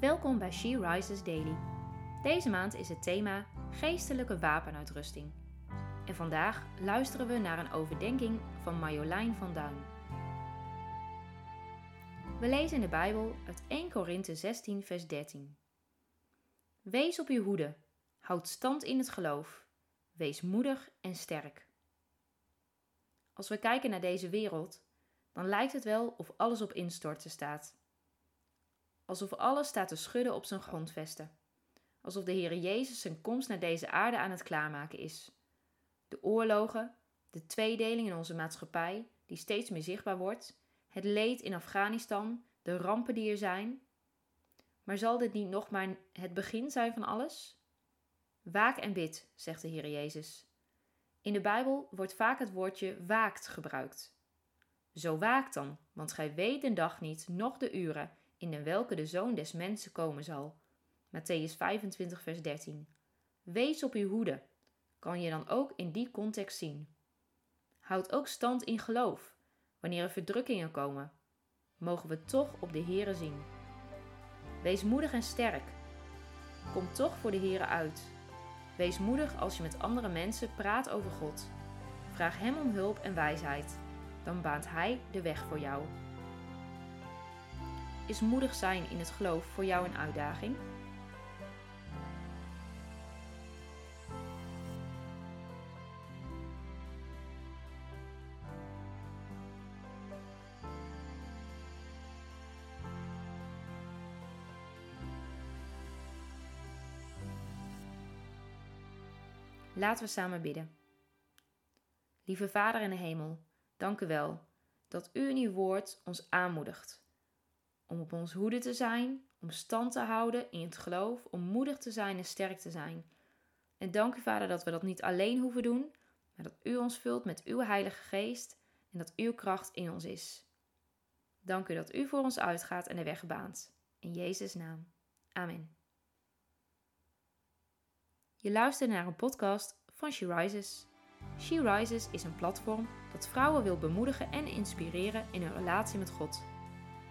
Welkom bij She Rises Daily. Deze maand is het thema geestelijke wapenuitrusting. En vandaag luisteren we naar een overdenking van Marjolein van Duin. We lezen in de Bijbel uit 1 Korinthe 16 vers 13. Wees op uw hoede, houd stand in het geloof, wees moedig en sterk. Als we kijken naar deze wereld, dan lijkt het wel of alles op instorten staat alsof alles staat te schudden op zijn grondvesten. Alsof de Heere Jezus zijn komst naar deze aarde aan het klaarmaken is. De oorlogen, de tweedeling in onze maatschappij, die steeds meer zichtbaar wordt, het leed in Afghanistan, de rampen die er zijn. Maar zal dit niet nog maar het begin zijn van alles? Waak en bid, zegt de Heer Jezus. In de Bijbel wordt vaak het woordje waakt gebruikt. Zo waakt dan, want gij weet de dag niet, noch de uren in welke de Zoon des Mensen komen zal. Matthäus 25, vers 13. Wees op uw hoede, kan je dan ook in die context zien. Houd ook stand in geloof, wanneer er verdrukkingen komen. Mogen we toch op de Here zien. Wees moedig en sterk. Kom toch voor de Here uit. Wees moedig als je met andere mensen praat over God. Vraag Hem om hulp en wijsheid. Dan baant Hij de weg voor jou. Is moedig zijn in het geloof voor jou een uitdaging? Laten we samen bidden. Lieve Vader in de hemel, dank u wel dat u in uw woord ons aanmoedigt om op ons hoede te zijn, om stand te houden in het geloof, om moedig te zijn en sterk te zijn. En dank u, Vader, dat we dat niet alleen hoeven doen, maar dat u ons vult met uw Heilige Geest en dat uw kracht in ons is. Dank u dat u voor ons uitgaat en de weg baant. In Jezus' naam. Amen. Je luistert naar een podcast van She Rises. She Rises is een platform dat vrouwen wil bemoedigen en inspireren in hun relatie met God.